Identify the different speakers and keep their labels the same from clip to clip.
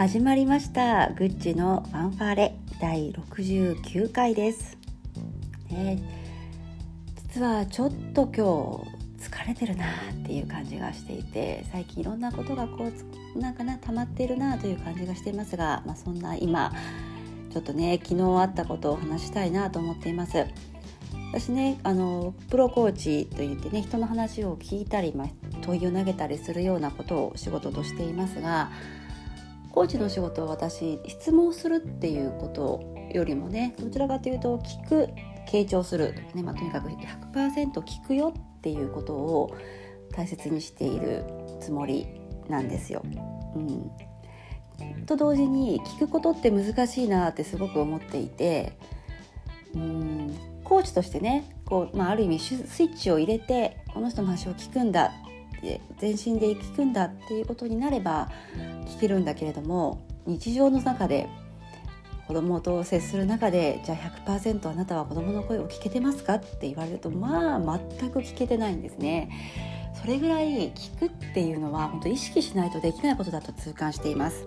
Speaker 1: 始まりました。グッチのファンファーレ。第69回です、ね、実はちょっと今日疲れてるなっていう感じがしていて最近いろんなことがこうなんかな溜まってるなという感じがしていますが、まあ、そんな今ちょっとね昨日あったことを話したいなと思っています。私ねあのプロコーチといってね人の話を聞いたり、まあ、問いを投げたりするようなことを仕事としていますがコーチの仕事は私質問するっていうことよりもねどちらかというと聞く傾聴する、ねまあ、とにかく100%聞くよっていうことを大切にしているつもりなんですよ。うん、と同時に聞くことって難しいなってすごく思っていてうんコーチとしてねこう、まあ、ある意味スイッチを入れてこの人の話を聞くんだ全身で聞くんだっていうことになれば聞けるんだけれども日常の中で子供と接する中でじゃあ100%あなたは子供の声を聞けてますかって言われるとまあ全く聞けてないんですね。それぐらい聞くっていうのは本当意識しないとできないことだと痛感しています。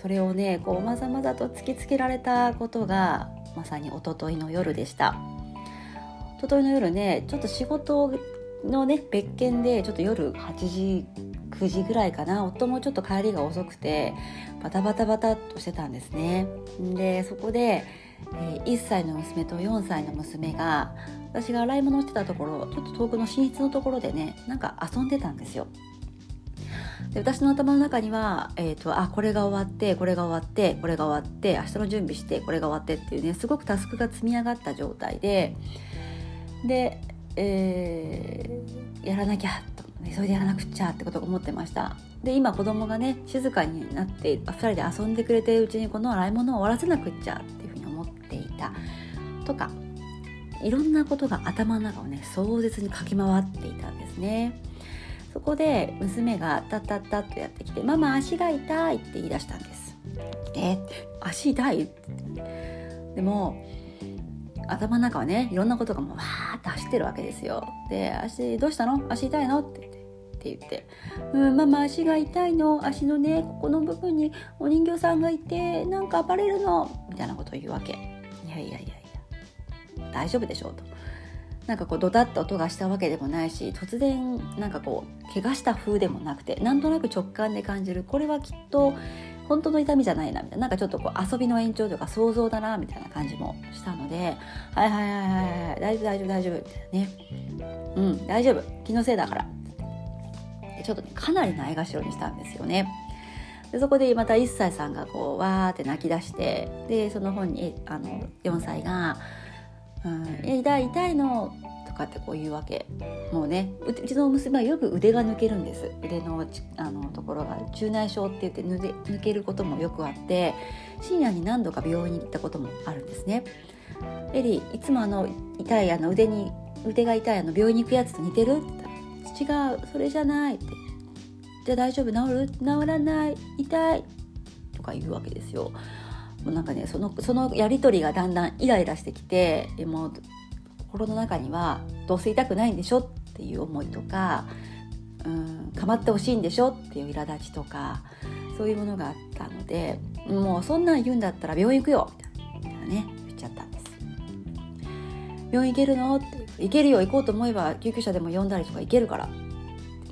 Speaker 1: それをねこうまざまざと突きつけられたことがまさに一昨日の夜でした一昨日の夜ねちょっと仕事のね別件でちょっと夜8時9時ぐらいかな。夫もちょっと帰りが遅くてバタバタバタっとしてたんですね。でそこで、え、1歳の娘と4歳の娘が私が洗い物をしてたところちょっと遠くの寝室のところでねなんか遊んでたんですよ。で私の頭の中には、えーと、あこれが終わってこれが終わってこれが終わって明日の準備してこれが終わってっていうねすごくタスクが積み上がった状態でで、えー、やらなきゃと急いでやらなくちゃってことを思ってましたで今子供がね静かになって2人で遊んでくれてるうちにこの洗い物を終わらせなくっちゃっていうふうに思っていたとかいろんなことが頭の中をね壮絶に駆け回っていたんですね。そこで娘がタッタッタッとやってきて「ママ足が痛い」って言い出したんです。え？足痛い？でも頭の中はねいろんなことがもうわーって走ってるわけですよ。で「足どうしたの？足痛いの?」ってって言って「うんママ足が痛いの？足のねここの部分にお人形さんがいてなんか暴れるの」みたいなことを言うわけ。いやいやいやいや大丈夫でしょうと。なんかこうドタッと音がしたわけでもないし突然なんかこう怪我した風でもなくてなんとなく直感で感じるこれはきっと本当の痛みじゃないなみたいな。なんかちょっとこう遊びの延長とか想像だなみたいな感じもしたので「はいはいはいはいはい。大丈夫大丈夫大丈夫」みたいなね「うん。大丈夫。気のせいだから」ちょっとねかなりないがしろにしたんですよね。でそこでまた1歳さんがこうわーって泣き出してでその本にあの4歳が「うん、え痛い痛いのかってこう言うわけ。もうねうちの娘はよく腕が抜けるんです。腕のあのところが中内症って言って抜けることもよくあって深夜に何度か病院に行ったこともあるんですね。エリーいつもあの痛いあの腕に腕が痛いあの病院に行くやつと似てる？って言ったら違うそれじゃないって。じゃあ大丈夫治る？治らない。痛い。とか言うわけですよ。もうなんかねそのそのやり取りがだんだんイライラしてきてもう心の中にはどうせ痛くないんでしょっていう思いとかうん構ってほしいんでしょっていう苛立ちとかそういうものがあったのでもうそんなん言うんだったら病院行くよみたいなね言っちゃったんです。病院行けるの？って行けるよ行こうと思えば救急車でも呼んだりとか行けるから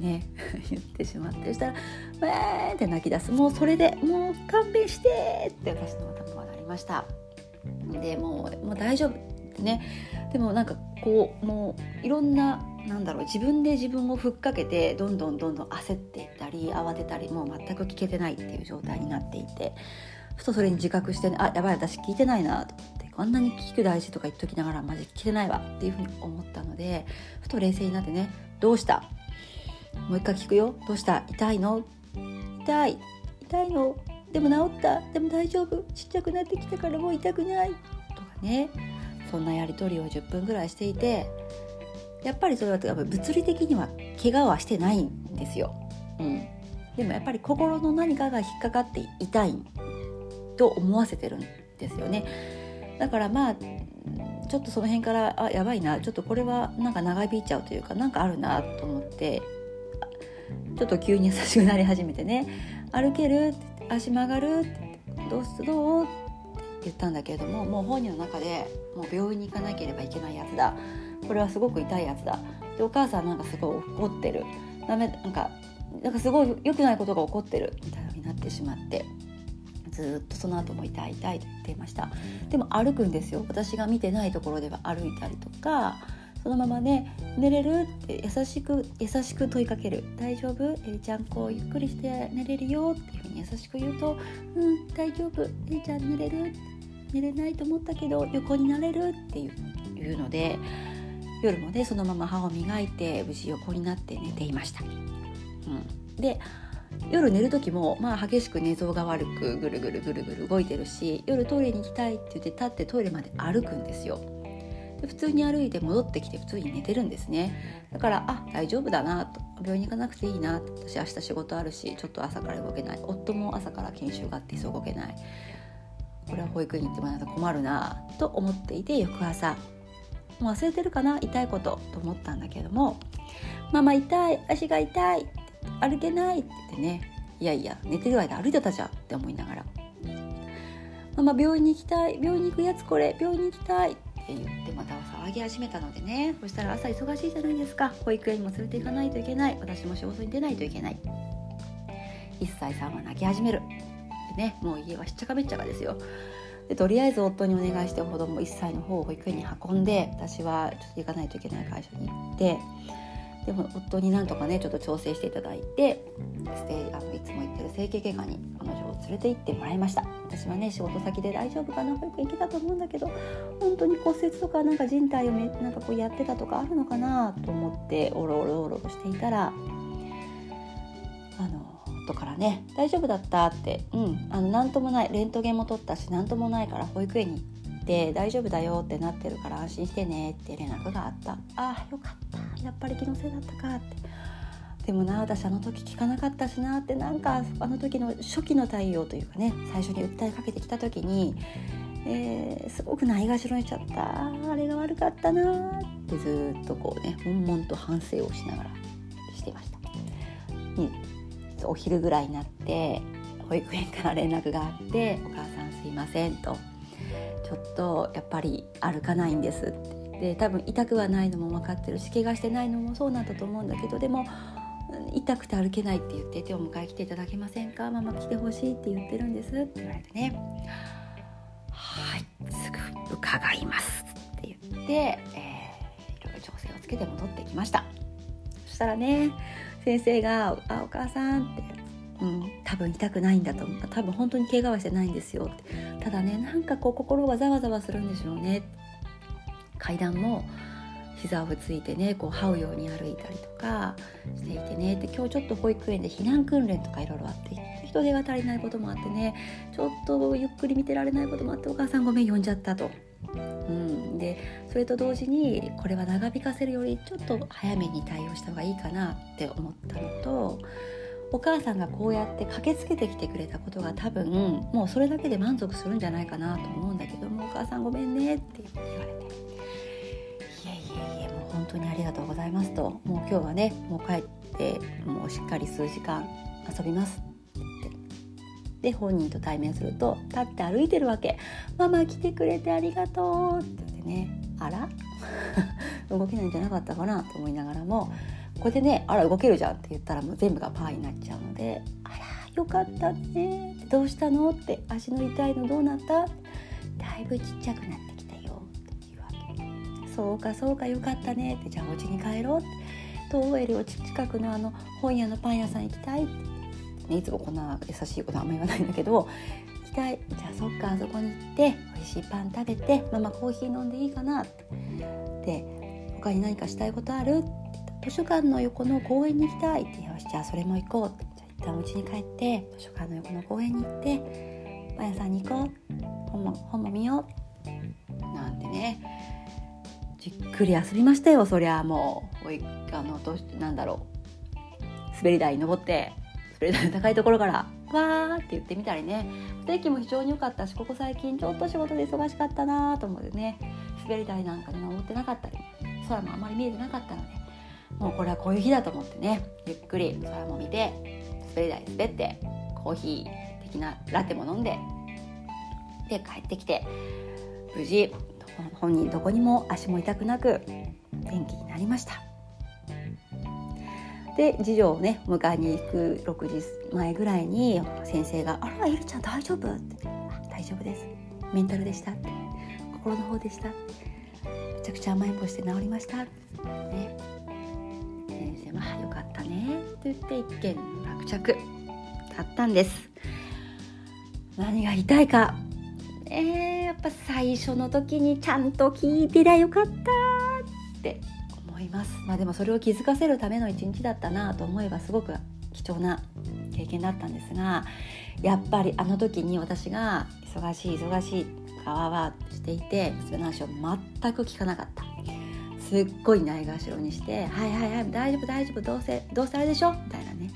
Speaker 1: ね 言ってしまってそしたら「わー!」って泣き出す。もうそれでもう勘弁してって私の頭はなりました。でもうもう大丈夫ってねでもなんかこうもういろんななんだろう自分で自分をふっかけてどんどんどんどん焦っていったり慌てたりもう全く聞けてないっていう状態になっていてふとそれに自覚してねあやばい私聞いてないなと思ってこんなに聞く大事とか言っときながらマジ聞けてないわっていうふうに思ったのでふと冷静になってねどうした？もう一回聞くよ。どうした？痛いの？痛い。痛いの？でも治った？でも大丈夫？ちっちゃくなってきたからもう痛くない？とかね。そんなやり取りを10分ぐらいしていてやっぱりそれはやっぱ物理的には怪我はしてないんですよ、うん、でもやっぱり心の何かが引っかかって痛いと思わせてるんですよね。だからまあちょっとその辺からあやばいな。ちょっとこれはなんか長引いちゃうというかなんかあるなと思ってちょっと急に優しくなり始めてね。歩ける？足曲がる?」「どうすどう?」って言ったんだけれどももう本人の中でもう病院に行かなければいけないやつだ。これはすごく痛いやつだ。でお母さんなんかすごい怒ってる。ダメなんかなんかすごい良くないことが起こってる。みたいになってしまって。ずっとその後も痛い痛いと言っていました。でも歩くんですよ。私が見てないところでは歩いたりとかそのままね「寝れる?」って優しく優しく問いかける「大丈夫？えりちゃんこうゆっくりして寝れるよ」っていうふうに優しく言うと「うん大丈夫。えりちゃん寝れる?」寝れないと思ったけど横になれるっていうので夜もねそのまま歯を磨いて無事横になって寝ていました。うん、で夜寝る時もまあ激しく寝相が悪くぐるぐるぐるぐる動いてるし夜トイレに行きたいって言って立ってトイレまで歩くんですよ。で普通に歩いて戻ってきて普通に寝てるんですね。だからあ大丈夫だなと。病院に行かなくていいな私明日仕事あるしちょっと朝から動けない。夫も朝から研修があって動けない。これは保育園に行ってもらうと困るなと思っていて翌朝もう忘れてるかな痛いことと思ったんだけども「ママ痛い足が痛い歩けない」って言ってねいやいや寝てる間歩いてたじゃんって思いながら「ママ病院に行きたい病院に行くやつこれ病院に行きたい」って言ってまた騒ぎ始めたのでねそしたら朝忙しいじゃないですか保育園にも連れて行かないといけない私も仕事に出ないといけない。1歳さんは泣き始める。でねもう家はしっちゃかめっちゃかですよ。でとりあえず夫にお願いして子供1歳の方を保育園に運んで私はちょっと行かないといけない会社に行ってでも夫になんとかねちょっと調整していただいてステあのいつも行ってる整形外科に彼女を連れて行ってもらいました。私はね仕事先で大丈夫かな保育園行けたと思うんだけど本当に骨折とかなんか人体をめなんかこうやってたとかあるのかなと思っておろおろおろしていたらあの夫からね「大丈夫だった」って「うんあの何ともないレントゲンも取ったし何ともないから保育園に行って大丈夫だよってなってるから安心してね」って連絡があった「あよかった。やっぱり気のせいだったか」って。でもな私あの時聞かなかったしなってなんかあの時の初期の対応というかね最初に訴えかけてきた時に、えー、すごくないがしろにしちゃった。あれが悪かったなってずっとこうね悶々と反省をしながらしていました。うん。お昼ぐらいになって保育園から連絡があって「お母さんすいません」と「ちょっとやっぱり歩かないんです」って。で多分痛くはないのも分かってるし怪我してないのもそうなんだと思うんだけどでも痛くて歩けないって言って「手を迎え来ていただけませんか？ママ来てほしいって言ってるんです」って言われてね「はいすぐ伺います」って言って、えー、いろいろ調整をつけて戻ってきました。そしたらね先生が「あお母さん」って「うん、多分痛くないんだと思う。多分本当に怪我はしてないんですよ」って。ただねなんかこう心がざわざわするんでしょうね。階段も膝をついてねこう這うように歩いたりとかしていてね。で今日ちょっと保育園で避難訓練とかいろいろあって人手が足りないこともあってねちょっとゆっくり見てられないこともあってお母さんごめん呼んじゃったと。でそれと同時にこれは長引かせるよりちょっと早めに対応した方がいいかなって思ったのとお母さんがこうやって駆けつけてきてくれたことが多分もうそれだけで満足するんじゃないかなと思うんだけども「お母さんごめんね」って言われて「いえいえいえもう本当にありがとうございます」と「もう今日はねもう帰ってもうしっかり数時間遊びます」で本人と対面すると立って歩いてるわけ「ママ来てくれてありがとう」って。ねあら？動けないんじゃなかったかなと思いながらもこれでね「あら動けるじゃん」って言ったらもう全部がパーになっちゃうので「あらよかったね。どうしたの?」って「足の痛いのどうなった?」だいぶちっちゃくなってきたよ。っていうわけそうかそうかよかったね。ってじゃあお家に帰ろう。って東映よ近くのあの本屋のパン屋さん行きたい。ってね、いつもこんな優しいことあんま言わないんだけどきたい。じゃあそっかあそこに行って美味しいパン食べてママコーヒー飲んでいいかなって。で他に何かしたいことある？図書館の横の公園に行きたいってよしじゃあそれも行こうって。じゃあ一旦お家に帰って図書館の横の公園に行ってパン屋さんに行こう。本も本も見よう。なんてね。じっくり遊びましたよそりゃもう。あのなんだろう。滑り台に登ってそれで高いところから。わーって言ってみたりね。天気も非常に良かったしここ最近ちょっと仕事で忙しかったなと思ってね。滑り台なんかで登ってなかったり空もあまり見えてなかったのでもうこれはこういう日だと思ってねゆっくり空も見て滑り台滑ってコーヒーきなラテも飲んでで帰ってきて無事本人どこにも足も痛くなく元気になりました。で次女をね迎えに行く6時前ぐらいに先生が「あらエルちゃん大丈夫?」って「大丈夫ですメンタルでした」って「心の方でした」めちゃくちゃ甘えん坊して治りました」ね。先生は「よかったね」って言って一件落着。だったんです。何が痛いか。えー、やっぱ最初の時にちゃんと聞いてりゃよかったって。いますまあでもそれを気づかせるための一日だったなと思えばすごく貴重な経験だったんですがやっぱりあの時に私が忙しい忙しいわわしていて娘の話を全く聞かなかったすっごいないがしろにして「はいはいはい大丈夫大丈夫どうせどうせあれでしょ」みたいなね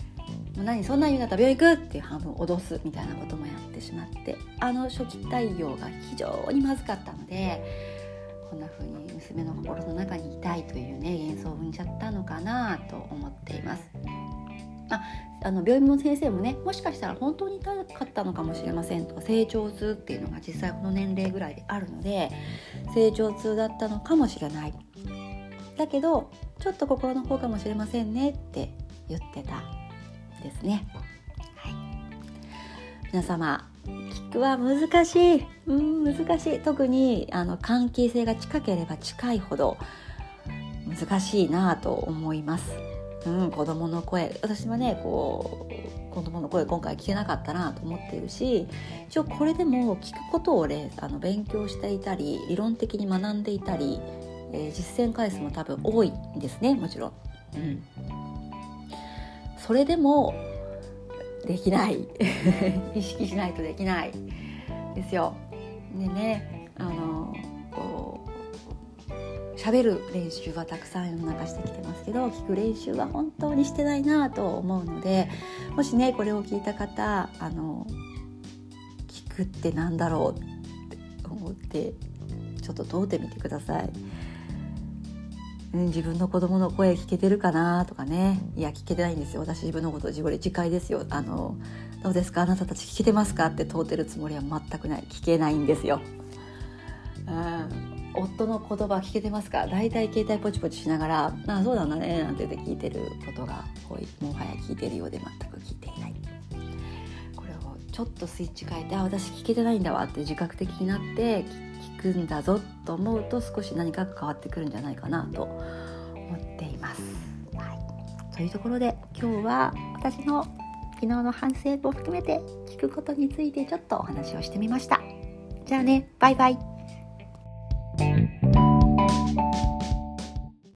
Speaker 1: 「もう何そんなん言うんだったら病院行く!」っていう半分脅すみたいなこともやってしまってあの初期対応が非常にまずかったのでこんな風に娘の心の中にいたいというね幻想を生んじゃったのかなと思っています。ああの病院の先生もねもしかしたら本当に痛かったのかもしれませんとか成長痛っていうのが実際この年齢ぐらいであるので成長痛だったのかもしれないだけどちょっと心の方かもしれませんねって言ってたですね。はい、皆様聞くは難しい、うん、難しい特にあの関係性が近ければ近いほど難しいなと思います。うん、子供の声私はねこう子供の声今回聞けなかったなと思っているし一応これでも聞くことをねあの勉強していたり理論的に学んでいたり、えー、実践回数も多分多いんですねもちろん。うん、それでもできない意識しないとできないですよ。でねあのこう喋る練習はたくさん世の中してきてますけど聞く練習は本当にしてないなと思うのでもしねこれを聞いた方あの聞くってなんだろうって思ってちょっと問うてみてください。うん、自分の子供の声聞けてるかなとかね。いや聞けてないんですよ。私自分のこと自分で自戒ですよ。あのどうですか？あなたたち聞けてますか？って問うてるつもりは全くない。聞けないんですよ、うん、夫の言葉聞けてますか？大体携帯ポチポチしながら「あそうなんだね」なんて言って聞いてることが多い。もはや聞いてるようで全く聞いていない。これをちょっとスイッチ変えて「あ私聞けてないんだわ」って自覚的になってくんだぞと思うと少し何かが変わってくるんじゃないかなと思っています。はい、というところで今日は私の昨日の反省も含めて聞くことについてちょっとお話をしてみました。じゃあねバイバイ